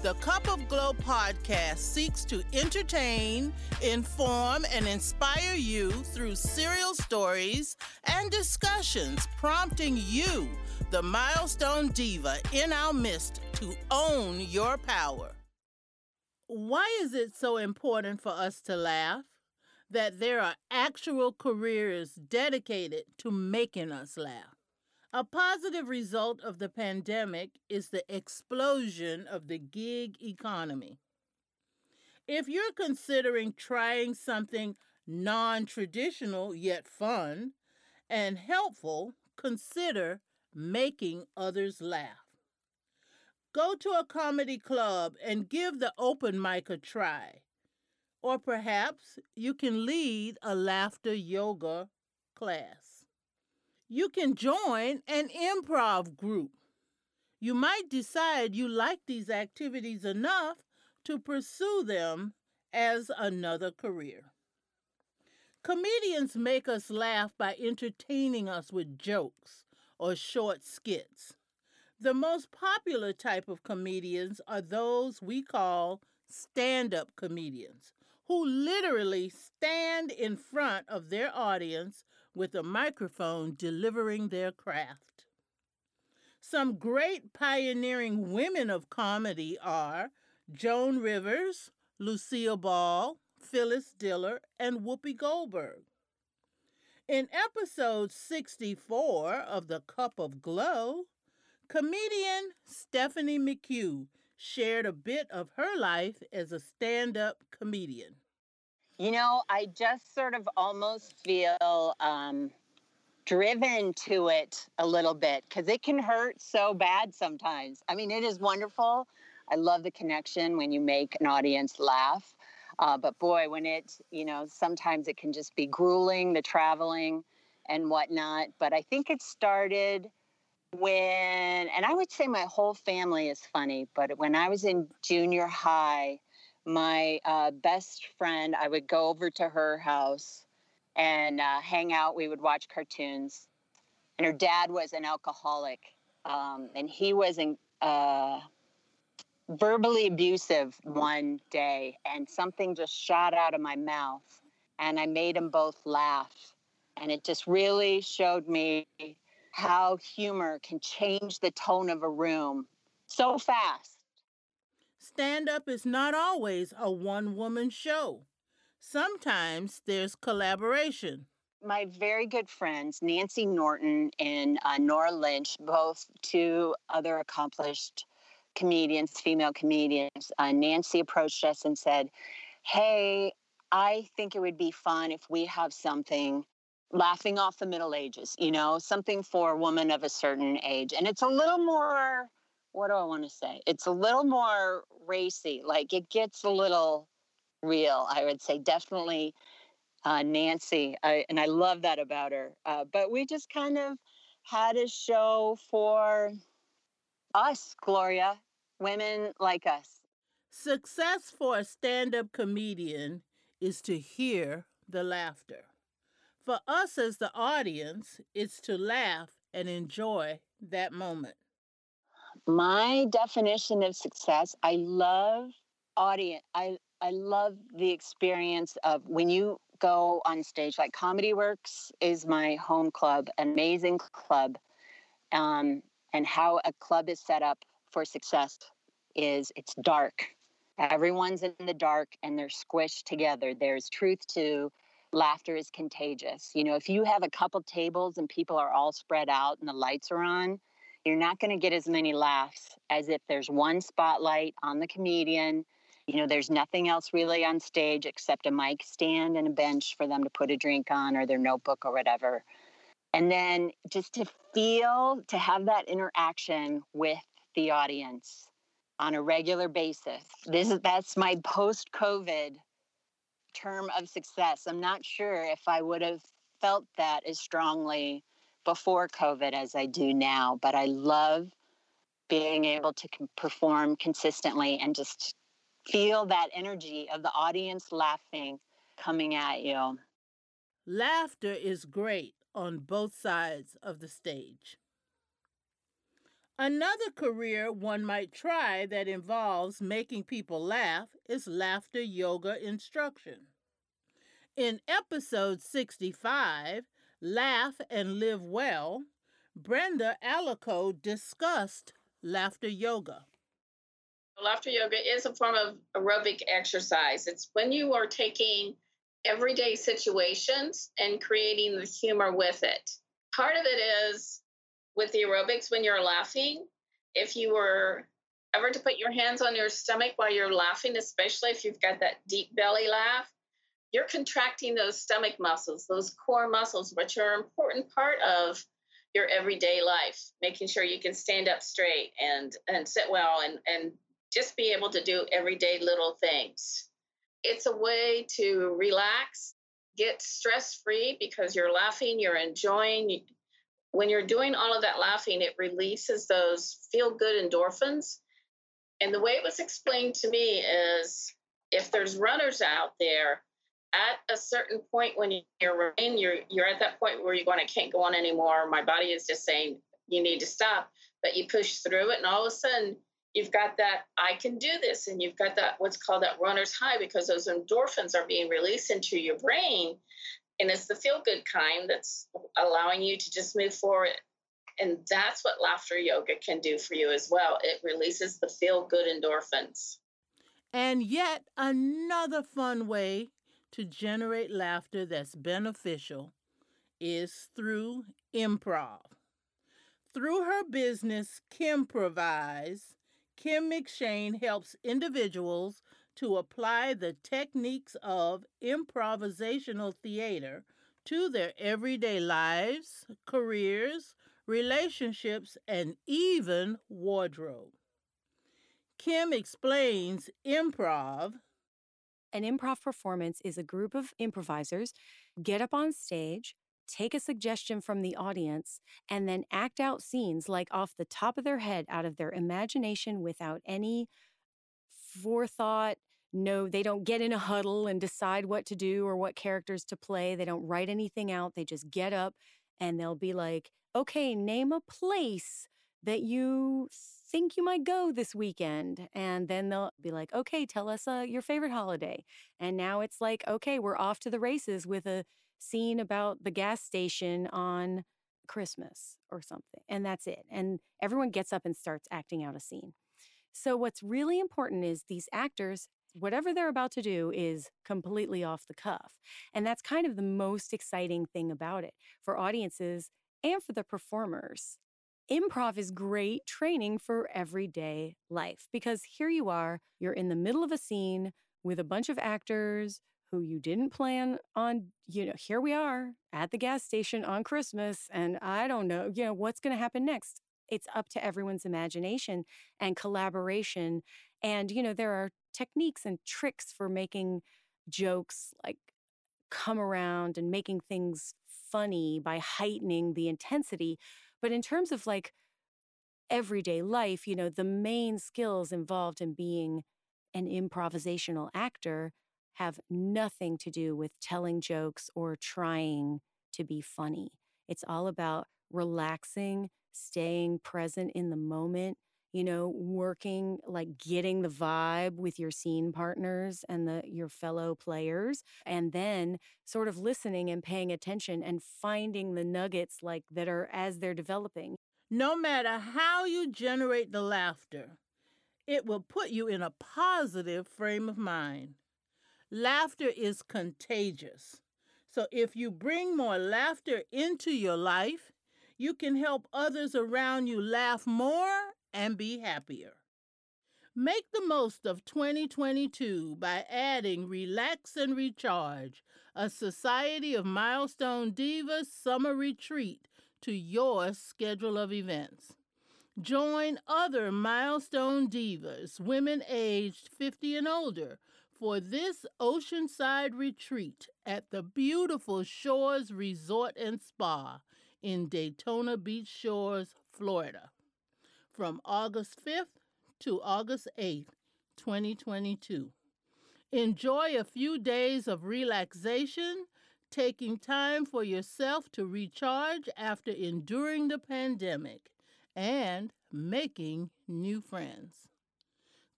The Cup of Glo podcast seeks to entertain, inform, and inspire you through serial stories and discussions, prompting you, the milestone diva in our midst, to own your power. Why is it so important for us to laugh? That there are actual careers dedicated to making us laugh. A positive result of the pandemic is the explosion of the gig economy. If you're considering trying something non traditional yet fun and helpful, consider making others laugh. Go to a comedy club and give the open mic a try. Or perhaps you can lead a laughter yoga class you can join an improv group. You might decide you like these activities enough to pursue them as another career. Comedians make us laugh by entertaining us with jokes or short skits. The most popular type of comedians are those we call stand up comedians, who literally stand in front of their audience with a microphone delivering their craft. Some great pioneering women of comedy are Joan Rivers, Lucille Ball, Phyllis Diller, and Whoopi Goldberg. In episode 64 of The Cup of Glo, comedian Stephanie McHugh shared a bit of her life as a stand up comedian. You know, I just sort of almost feel um, driven to it a little bit because it can hurt so bad sometimes. I mean, it is wonderful. I love the connection when you make an audience laugh. Uh, but boy, when it, you know, sometimes it can just be grueling, the traveling and whatnot. But I think it started when, and I would say my whole family is funny, but when I was in junior high, my uh, best friend, I would go over to her house and uh, hang out. We would watch cartoons. And her dad was an alcoholic, um, and he was in, uh, verbally abusive one day, and something just shot out of my mouth, and I made them both laugh. And it just really showed me how humor can change the tone of a room so fast stand up is not always a one woman show. Sometimes there's collaboration. My very good friends, Nancy Norton and uh, Nora Lynch, both two other accomplished comedians, female comedians, uh, Nancy approached us and said, Hey, I think it would be fun if we have something laughing off the Middle Ages, you know, something for a woman of a certain age. And it's a little more what do I want to say? It's a little more racy. Like it gets a little real. I would say definitely uh, Nancy, I, and I love that about her. Uh, but we just kind of had a show for us, Gloria, women like us. Success for a stand up comedian is to hear the laughter. For us as the audience, it's to laugh and enjoy that moment my definition of success i love audience i i love the experience of when you go on stage like comedy works is my home club amazing club um, and how a club is set up for success is it's dark. Everyone's in the dark and they're squished together. There's truth to laughter is contagious. You know if you have a couple tables and people are all spread out and the lights are on you're not going to get as many laughs as if there's one spotlight on the comedian. You know, there's nothing else really on stage except a mic stand and a bench for them to put a drink on or their notebook or whatever. And then just to feel, to have that interaction with the audience on a regular basis. This is that's my post-COVID term of success. I'm not sure if I would have felt that as strongly before COVID as I do now, but I love being able to perform consistently and just feel that energy of the audience laughing coming at you. Laughter is great on both sides of the stage. Another career one might try that involves making people laugh is laughter yoga instruction. In episode 65, Laugh and Live Well, Brenda Alico discussed laughter yoga. Laughter yoga is a form of aerobic exercise. It's when you are taking everyday situations and creating the humor with it. Part of it is with the aerobics when you're laughing, if you were ever to put your hands on your stomach while you're laughing, especially if you've got that deep belly laugh, you're contracting those stomach muscles, those core muscles, which are an important part of your everyday life, making sure you can stand up straight and and sit well and and just be able to do everyday little things. It's a way to relax, get stress free because you're laughing, you're enjoying, when you're doing all of that laughing, it releases those feel good endorphins. And the way it was explained to me is if there's runners out there, at a certain point when you're running, you're you're at that point where you're going, I can't go on anymore. My body is just saying you need to stop. But you push through it, and all of a sudden you've got that I can do this, and you've got that what's called that runner's high because those endorphins are being released into your brain and it's the feel good kind that's allowing you to just move forward and that's what laughter yoga can do for you as well it releases the feel good endorphins and yet another fun way to generate laughter that's beneficial is through improv through her business Kimprovise kim mcshane helps individuals to apply the techniques of improvisational theater to their everyday lives, careers, relationships, and even wardrobe. Kim explains improv. An improv performance is a group of improvisers get up on stage, take a suggestion from the audience, and then act out scenes like off the top of their head out of their imagination without any forethought, no, they don't get in a huddle and decide what to do or what characters to play. They don't write anything out. They just get up and they'll be like, okay, name a place that you think you might go this weekend. And then they'll be like, okay, tell us uh, your favorite holiday. And now it's like, okay, we're off to the races with a scene about the gas station on Christmas or something. And that's it. And everyone gets up and starts acting out a scene. So, what's really important is these actors whatever they're about to do is completely off the cuff. And that's kind of the most exciting thing about it for audiences and for the performers. Improv is great training for everyday life because here you are, you're in the middle of a scene with a bunch of actors who you didn't plan on, you know, here we are at the gas station on Christmas, and I don't know, you know, what's going to happen next. It's up to everyone's imagination and collaboration. And, you know, there are techniques and tricks for making jokes like come around and making things funny by heightening the intensity. But in terms of like everyday life, you know, the main skills involved in being an improvisational actor have nothing to do with telling jokes or trying to be funny. It's all about relaxing, staying present in the moment, you know, working like getting the vibe with your scene partners and the your fellow players and then sort of listening and paying attention and finding the nuggets like that are as they're developing. No matter how you generate the laughter, it will put you in a positive frame of mind. Laughter is contagious. So if you bring more laughter into your life, you can help others around you laugh more and be happier. Make the most of 2022 by adding Relax and Recharge, a Society of Milestone Divas summer retreat to your schedule of events. Join other milestone divas, women aged 50 and older, for this oceanside retreat at the beautiful Shores Resort and Spa in Daytona Beach Shores, Florida, from August 5th to August 8th, 2022. Enjoy a few days of relaxation, taking time for yourself to recharge after enduring the pandemic and making new friends.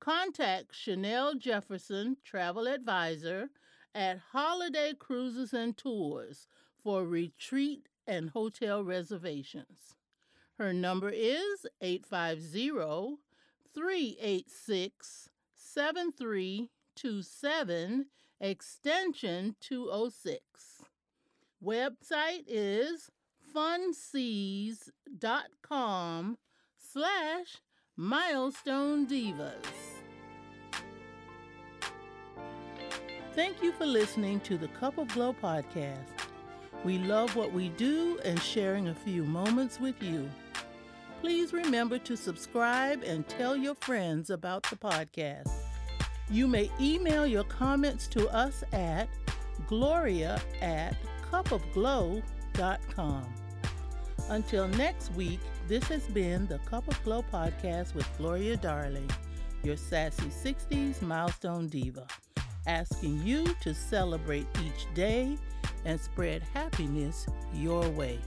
Contact Chynell Jefferson, travel advisor, at Holiday Cruises and Tours for retreat and hotel reservations. Her number is 850 386 7327, extension 206. Website is funseas.com slash milestone divas. Thank you for listening to the Cup of Glo podcast. We love what we do and sharing a few moments with you. Please remember to subscribe and tell your friends about the podcast. You may email your comments to us at gloria at cupofglo.com. Until next week, this has been the Cup of Glo podcast with Gloria Darling, your sassy 60s milestone diva, asking you to celebrate each day and spread happiness your way.